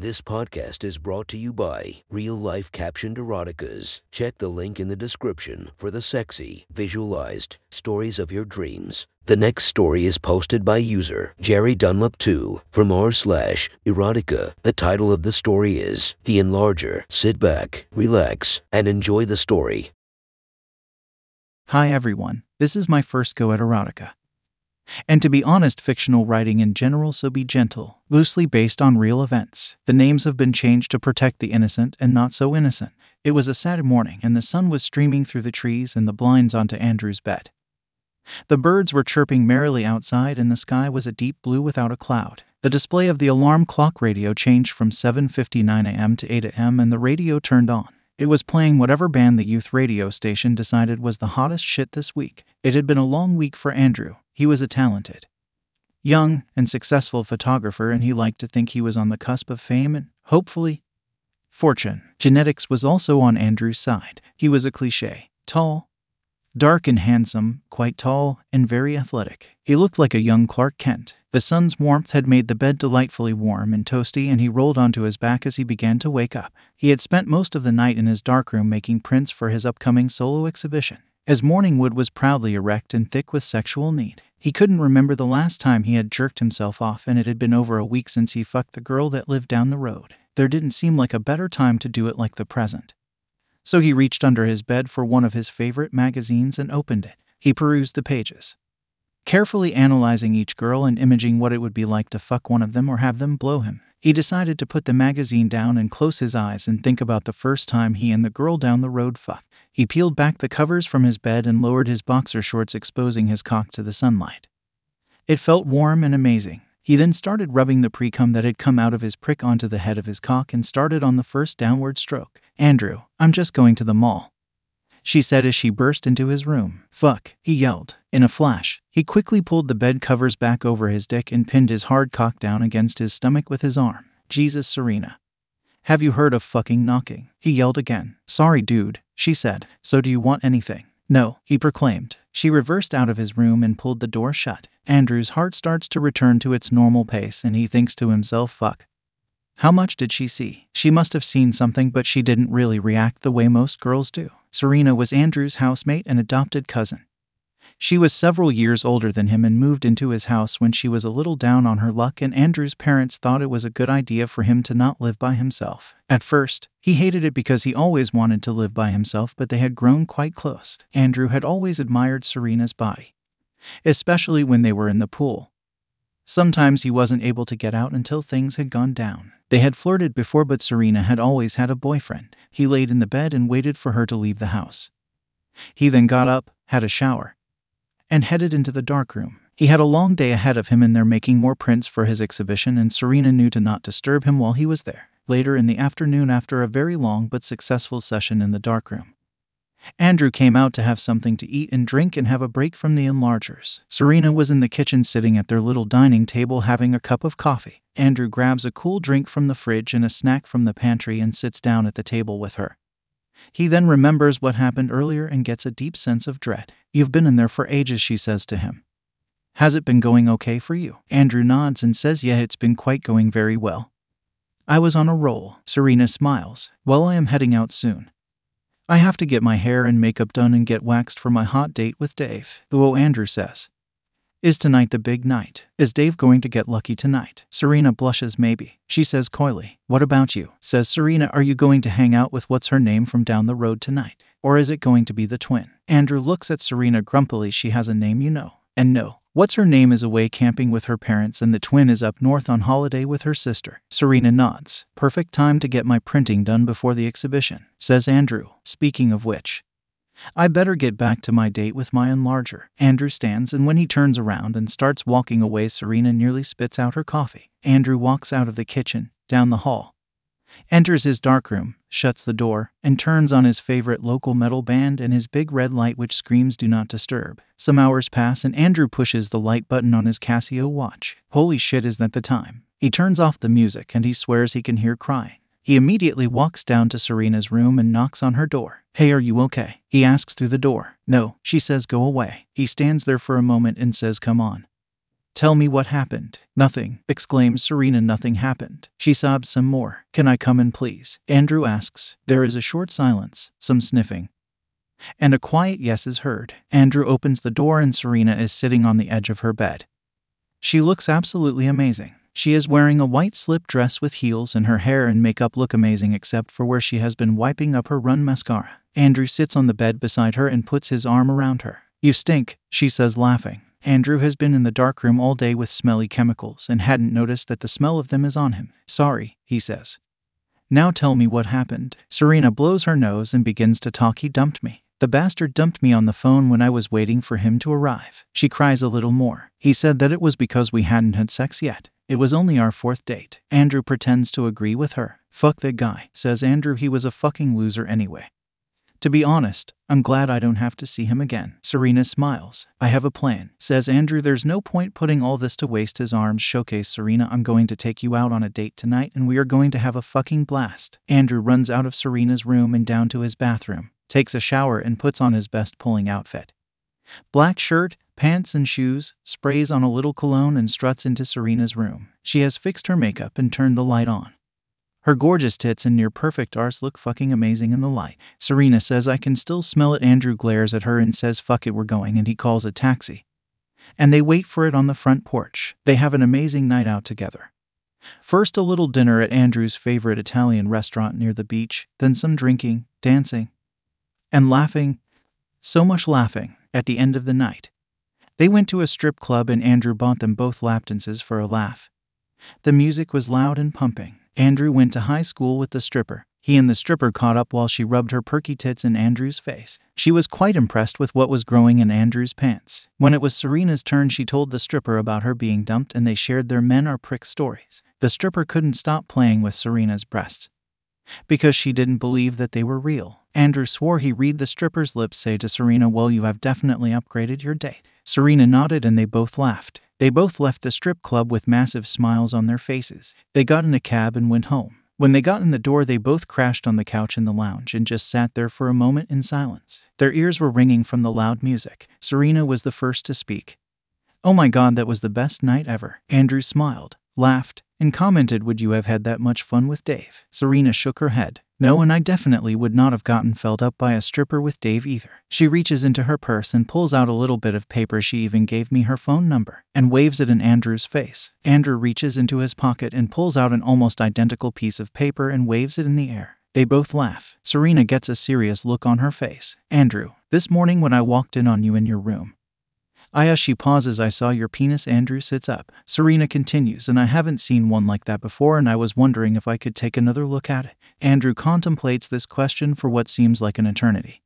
This podcast is brought to you by Real Life Captioned Eroticas. Check the link in the description for the sexy, visualized stories of your dreams. The next story is posted by user Jerry Dunlop 2 from r slash erotica. The title of the story is The Enlarger. Sit back, relax, and enjoy the story. Hi everyone, this is my first go at erotica. And to be honest, fictional writing in general, so be gentle, loosely based on real events. The names have been changed to protect the innocent and not so innocent. It was a sad morning, and the sun was streaming through the trees and the blinds onto Andrew's bed. The birds were chirping merrily outside, and the sky was a deep blue without a cloud. The display of the alarm clock radio changed from 7:59 a.m. to 8 a.m. and the radio turned on. It was playing whatever band the youth radio station decided was the hottest shit this week. It had been a long week for Andrew. He was a talented, young, and successful photographer, and he liked to think he was on the cusp of fame and, hopefully, fortune. Genetics was also on Andrew's side. He was a cliche tall, dark and handsome, quite tall, and very athletic. He looked like a young Clark Kent. The sun's warmth had made the bed delightfully warm and toasty, and he rolled onto his back as he began to wake up. He had spent most of the night in his darkroom making prints for his upcoming solo exhibition. As Morningwood was proudly erect and thick with sexual need. He couldn't remember the last time he had jerked himself off, and it had been over a week since he fucked the girl that lived down the road. There didn't seem like a better time to do it like the present. So he reached under his bed for one of his favorite magazines and opened it. He perused the pages, carefully analyzing each girl and imaging what it would be like to fuck one of them or have them blow him. He decided to put the magazine down and close his eyes and think about the first time he and the girl down the road fucked. He peeled back the covers from his bed and lowered his boxer shorts, exposing his cock to the sunlight. It felt warm and amazing. He then started rubbing the precum that had come out of his prick onto the head of his cock and started on the first downward stroke. Andrew, I'm just going to the mall. She said as she burst into his room. Fuck, he yelled. In a flash, he quickly pulled the bed covers back over his dick and pinned his hard cock down against his stomach with his arm. Jesus, Serena. Have you heard of fucking knocking? He yelled again. Sorry, dude, she said. So do you want anything? No, he proclaimed. She reversed out of his room and pulled the door shut. Andrew's heart starts to return to its normal pace and he thinks to himself, fuck. How much did she see? She must have seen something, but she didn't really react the way most girls do. Serena was Andrew's housemate and adopted cousin. She was several years older than him and moved into his house when she was a little down on her luck, and Andrew's parents thought it was a good idea for him to not live by himself. At first, he hated it because he always wanted to live by himself, but they had grown quite close. Andrew had always admired Serena's body, especially when they were in the pool. Sometimes he wasn't able to get out until things had gone down. They had flirted before, but Serena had always had a boyfriend. He laid in the bed and waited for her to leave the house. He then got up, had a shower, and headed into the darkroom. He had a long day ahead of him in there making more prints for his exhibition, and Serena knew to not disturb him while he was there. Later in the afternoon, after a very long but successful session in the darkroom, Andrew came out to have something to eat and drink and have a break from the enlargers. Serena was in the kitchen sitting at their little dining table having a cup of coffee. Andrew grabs a cool drink from the fridge and a snack from the pantry and sits down at the table with her. He then remembers what happened earlier and gets a deep sense of dread. You've been in there for ages, she says to him. Has it been going okay for you? Andrew nods and says, Yeah, it's been quite going very well. I was on a roll. Serena smiles. Well, I am heading out soon. I have to get my hair and makeup done and get waxed for my hot date with Dave. Though Andrew says, Is tonight the big night? Is Dave going to get lucky tonight? Serena blushes maybe. She says coyly, What about you? Says Serena, Are you going to hang out with what's her name from down the road tonight? Or is it going to be the twin? Andrew looks at Serena grumpily. She has a name you know. And no, What's her name is away camping with her parents, and the twin is up north on holiday with her sister. Serena nods. Perfect time to get my printing done before the exhibition, says Andrew. Speaking of which, I better get back to my date with my enlarger. Andrew stands, and when he turns around and starts walking away, Serena nearly spits out her coffee. Andrew walks out of the kitchen, down the hall, enters his darkroom, shuts the door, and turns on his favorite local metal band and his big red light which screams do not disturb. Some hours pass and Andrew pushes the light button on his Casio watch. Holy shit, is that the time? He turns off the music and he swears he can hear crying. He immediately walks down to Serena's room and knocks on her door. Hey, are you okay? He asks through the door. No, she says go away. He stands there for a moment and says, Come on. Tell me what happened. Nothing, exclaims Serena. Nothing happened. She sobs some more. Can I come in, please? Andrew asks. There is a short silence, some sniffing. And a quiet yes is heard. Andrew opens the door and Serena is sitting on the edge of her bed. She looks absolutely amazing. She is wearing a white slip dress with heels, and her hair and makeup look amazing except for where she has been wiping up her run mascara. Andrew sits on the bed beside her and puts his arm around her. You stink, she says, laughing. Andrew has been in the darkroom all day with smelly chemicals and hadn't noticed that the smell of them is on him. Sorry, he says. Now tell me what happened. Serena blows her nose and begins to talk. He dumped me. The bastard dumped me on the phone when I was waiting for him to arrive. She cries a little more. He said that it was because we hadn't had sex yet. It was only our fourth date. Andrew pretends to agree with her. Fuck that guy, says Andrew. He was a fucking loser anyway. To be honest, I'm glad I don't have to see him again. Serena smiles. I have a plan, says Andrew. There's no point putting all this to waste. His arms showcase Serena. I'm going to take you out on a date tonight and we are going to have a fucking blast. Andrew runs out of Serena's room and down to his bathroom, takes a shower, and puts on his best pulling outfit. Black shirt, pants, and shoes, sprays on a little cologne, and struts into Serena's room. She has fixed her makeup and turned the light on. Her gorgeous tits and near perfect arse look fucking amazing in the light. Serena says I can still smell it. Andrew glares at her and says fuck it, we're going, and he calls a taxi. And they wait for it on the front porch. They have an amazing night out together. First, a little dinner at Andrew's favorite Italian restaurant near the beach, then some drinking, dancing, and laughing. So much laughing at the end of the night. They went to a strip club and Andrew bought them both lap dances for a laugh. The music was loud and pumping. Andrew went to high school with the stripper. He and the stripper caught up while she rubbed her perky tits in Andrew's face. She was quite impressed with what was growing in Andrew's pants. When it was Serena's turn, she told the stripper about her being dumped and they shared their men are prick stories. The stripper couldn't stop playing with Serena's breasts because she didn't believe that they were real. Andrew swore he read the stripper's lips say to Serena, Well, you have definitely upgraded your date. Serena nodded and they both laughed. They both left the strip club with massive smiles on their faces. They got in a cab and went home. When they got in the door, they both crashed on the couch in the lounge and just sat there for a moment in silence. Their ears were ringing from the loud music. Serena was the first to speak. Oh my god, that was the best night ever. Andrew smiled, laughed, and commented, Would you have had that much fun with Dave? Serena shook her head. No, and I definitely would not have gotten felt up by a stripper with Dave either. She reaches into her purse and pulls out a little bit of paper. She even gave me her phone number and waves it in Andrew's face. Andrew reaches into his pocket and pulls out an almost identical piece of paper and waves it in the air. They both laugh. Serena gets a serious look on her face. Andrew, this morning when I walked in on you in your room, Aya, she pauses. I saw your penis. Andrew sits up. Serena continues, and I haven't seen one like that before, and I was wondering if I could take another look at it. Andrew contemplates this question for what seems like an eternity.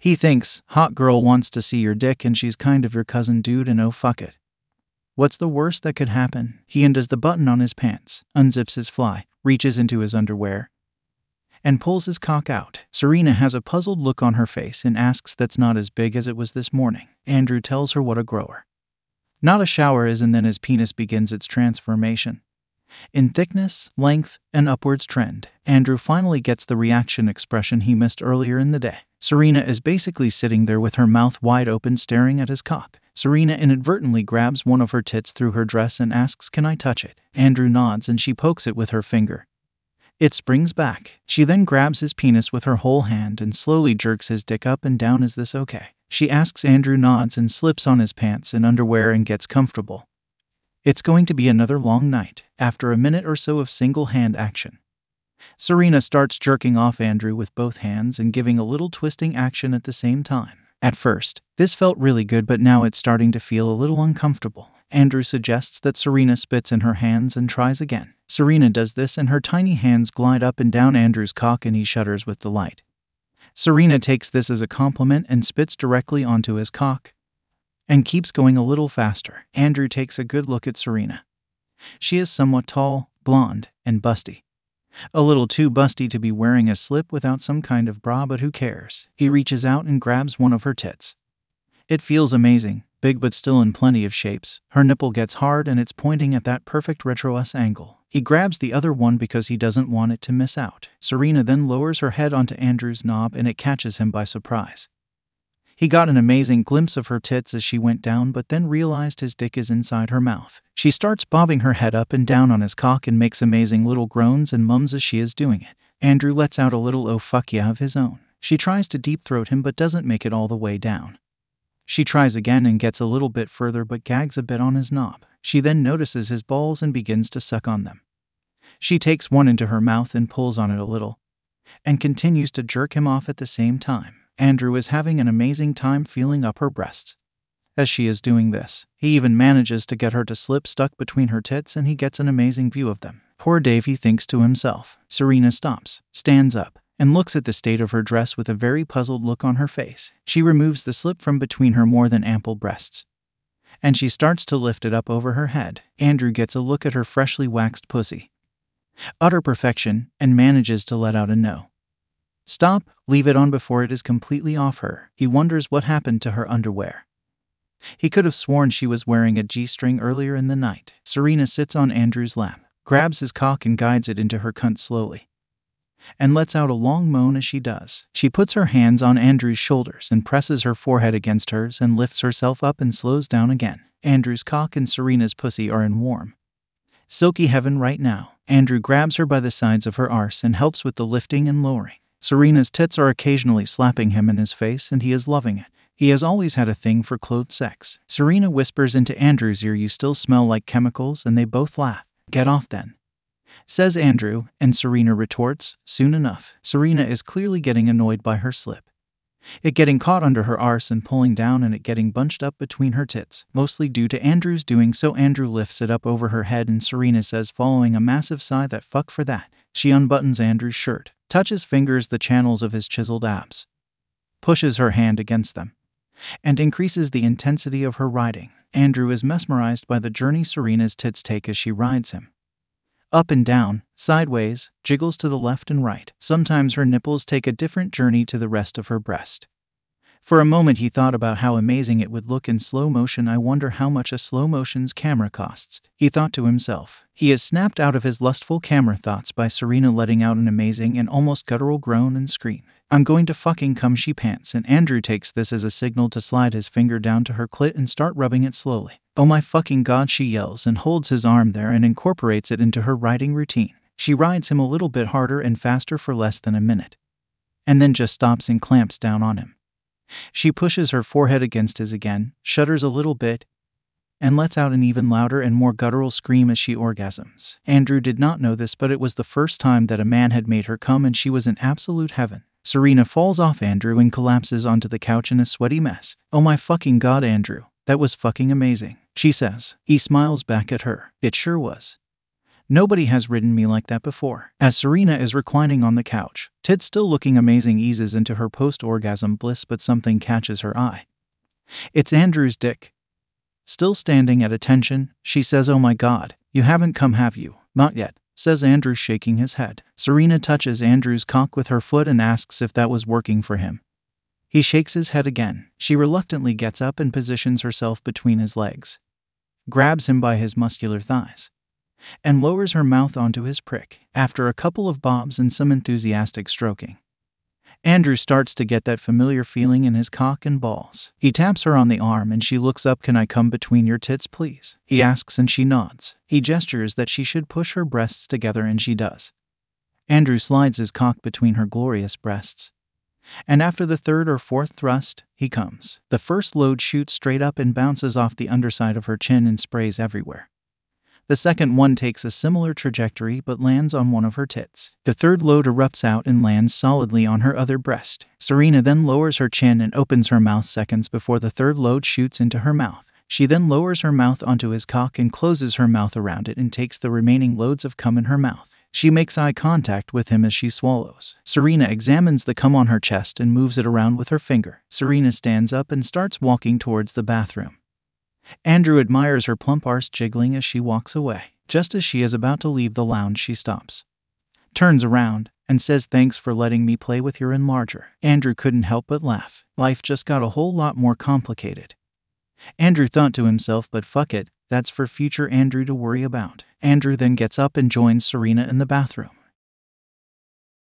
He thinks, hot girl wants to see your dick, and she's kind of your cousin dude, and oh fuck it. What's the worst that could happen? He undoes the button on his pants, unzips his fly, reaches into his underwear, and pulls his cock out. Serena has a puzzled look on her face and asks that's not as big as it was this morning. Andrew tells her what a grower. Not a shower is, and then his penis begins its transformation. In thickness, length, and upwards trend, Andrew finally gets the reaction expression he missed earlier in the day. Serena is basically sitting there with her mouth wide open staring at his cock. Serena inadvertently grabs one of her tits through her dress and asks, Can I touch it? Andrew nods and she pokes it with her finger. It springs back. She then grabs his penis with her whole hand and slowly jerks his dick up and down. Is this okay? She asks Andrew nods and slips on his pants and underwear and gets comfortable. It's going to be another long night, after a minute or so of single hand action. Serena starts jerking off Andrew with both hands and giving a little twisting action at the same time. At first, this felt really good, but now it's starting to feel a little uncomfortable. Andrew suggests that Serena spits in her hands and tries again. Serena does this, and her tiny hands glide up and down Andrew's cock, and he shudders with delight. Serena takes this as a compliment and spits directly onto his cock and keeps going a little faster. Andrew takes a good look at Serena. She is somewhat tall, blonde, and busty. A little too busty to be wearing a slip without some kind of bra, but who cares? He reaches out and grabs one of her tits. It feels amazing, big but still in plenty of shapes. Her nipple gets hard and it's pointing at that perfect retro S angle. He grabs the other one because he doesn't want it to miss out. Serena then lowers her head onto Andrew's knob and it catches him by surprise. He got an amazing glimpse of her tits as she went down, but then realized his dick is inside her mouth. She starts bobbing her head up and down on his cock and makes amazing little groans and mums as she is doing it. Andrew lets out a little oh fuck yeah of his own. She tries to deep throat him but doesn't make it all the way down. She tries again and gets a little bit further but gags a bit on his knob. She then notices his balls and begins to suck on them. She takes one into her mouth and pulls on it a little, and continues to jerk him off at the same time. Andrew is having an amazing time feeling up her breasts. As she is doing this, he even manages to get her to slip stuck between her tits and he gets an amazing view of them. Poor Davy thinks to himself. Serena stops, stands up, and looks at the state of her dress with a very puzzled look on her face. She removes the slip from between her more than ample breasts. And she starts to lift it up over her head. Andrew gets a look at her freshly waxed pussy. Utter perfection, and manages to let out a no. Stop, leave it on before it is completely off her. He wonders what happened to her underwear. He could have sworn she was wearing a G string earlier in the night. Serena sits on Andrew's lap, grabs his cock and guides it into her cunt slowly, and lets out a long moan as she does. She puts her hands on Andrew's shoulders and presses her forehead against hers and lifts herself up and slows down again. Andrew's cock and Serena's pussy are in warm, silky heaven right now. Andrew grabs her by the sides of her arse and helps with the lifting and lowering. Serena's tits are occasionally slapping him in his face, and he is loving it. He has always had a thing for clothed sex. Serena whispers into Andrew's ear, You still smell like chemicals, and they both laugh. Get off then. Says Andrew, and Serena retorts, Soon enough. Serena is clearly getting annoyed by her slip. It getting caught under her arse and pulling down, and it getting bunched up between her tits, mostly due to Andrew's doing so. Andrew lifts it up over her head, and Serena says, following a massive sigh, That fuck for that. She unbuttons Andrew's shirt, touches fingers the channels of his chiseled abs, pushes her hand against them, and increases the intensity of her riding. Andrew is mesmerized by the journey Serena's tits take as she rides him. Up and down, sideways, jiggles to the left and right. Sometimes her nipples take a different journey to the rest of her breast. For a moment, he thought about how amazing it would look in slow motion. I wonder how much a slow motion's camera costs. He thought to himself. He is snapped out of his lustful camera thoughts by Serena letting out an amazing and almost guttural groan and scream. I'm going to fucking come, she pants, and Andrew takes this as a signal to slide his finger down to her clit and start rubbing it slowly. Oh my fucking god, she yells and holds his arm there and incorporates it into her riding routine. She rides him a little bit harder and faster for less than a minute. And then just stops and clamps down on him. She pushes her forehead against his again, shudders a little bit, and lets out an even louder and more guttural scream as she orgasms. Andrew did not know this, but it was the first time that a man had made her come, and she was in absolute heaven. Serena falls off Andrew and collapses onto the couch in a sweaty mess. Oh my fucking god, Andrew. That was fucking amazing, she says. He smiles back at her. It sure was. Nobody has ridden me like that before. As Serena is reclining on the couch, Tit still looking amazing eases into her post orgasm bliss, but something catches her eye. It's Andrew's dick. Still standing at attention, she says, Oh my god, you haven't come, have you? Not yet, says Andrew, shaking his head. Serena touches Andrew's cock with her foot and asks if that was working for him. He shakes his head again. She reluctantly gets up and positions herself between his legs, grabs him by his muscular thighs and lowers her mouth onto his prick after a couple of bobs and some enthusiastic stroking. Andrew starts to get that familiar feeling in his cock and balls. He taps her on the arm and she looks up. Can I come between your tits, please? He asks and she nods. He gestures that she should push her breasts together and she does. Andrew slides his cock between her glorious breasts. And after the third or fourth thrust, he comes. The first load shoots straight up and bounces off the underside of her chin and sprays everywhere. The second one takes a similar trajectory but lands on one of her tits. The third load erupts out and lands solidly on her other breast. Serena then lowers her chin and opens her mouth seconds before the third load shoots into her mouth. She then lowers her mouth onto his cock and closes her mouth around it and takes the remaining loads of cum in her mouth. She makes eye contact with him as she swallows. Serena examines the cum on her chest and moves it around with her finger. Serena stands up and starts walking towards the bathroom. Andrew admires her plump arse jiggling as she walks away. Just as she is about to leave the lounge, she stops, turns around, and says, Thanks for letting me play with your enlarger. Andrew couldn't help but laugh. Life just got a whole lot more complicated. Andrew thought to himself, But fuck it, that's for future Andrew to worry about. Andrew then gets up and joins Serena in the bathroom.